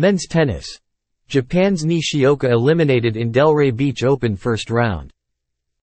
Men's tennis. Japan's Nishioka eliminated in Delray Beach Open first round.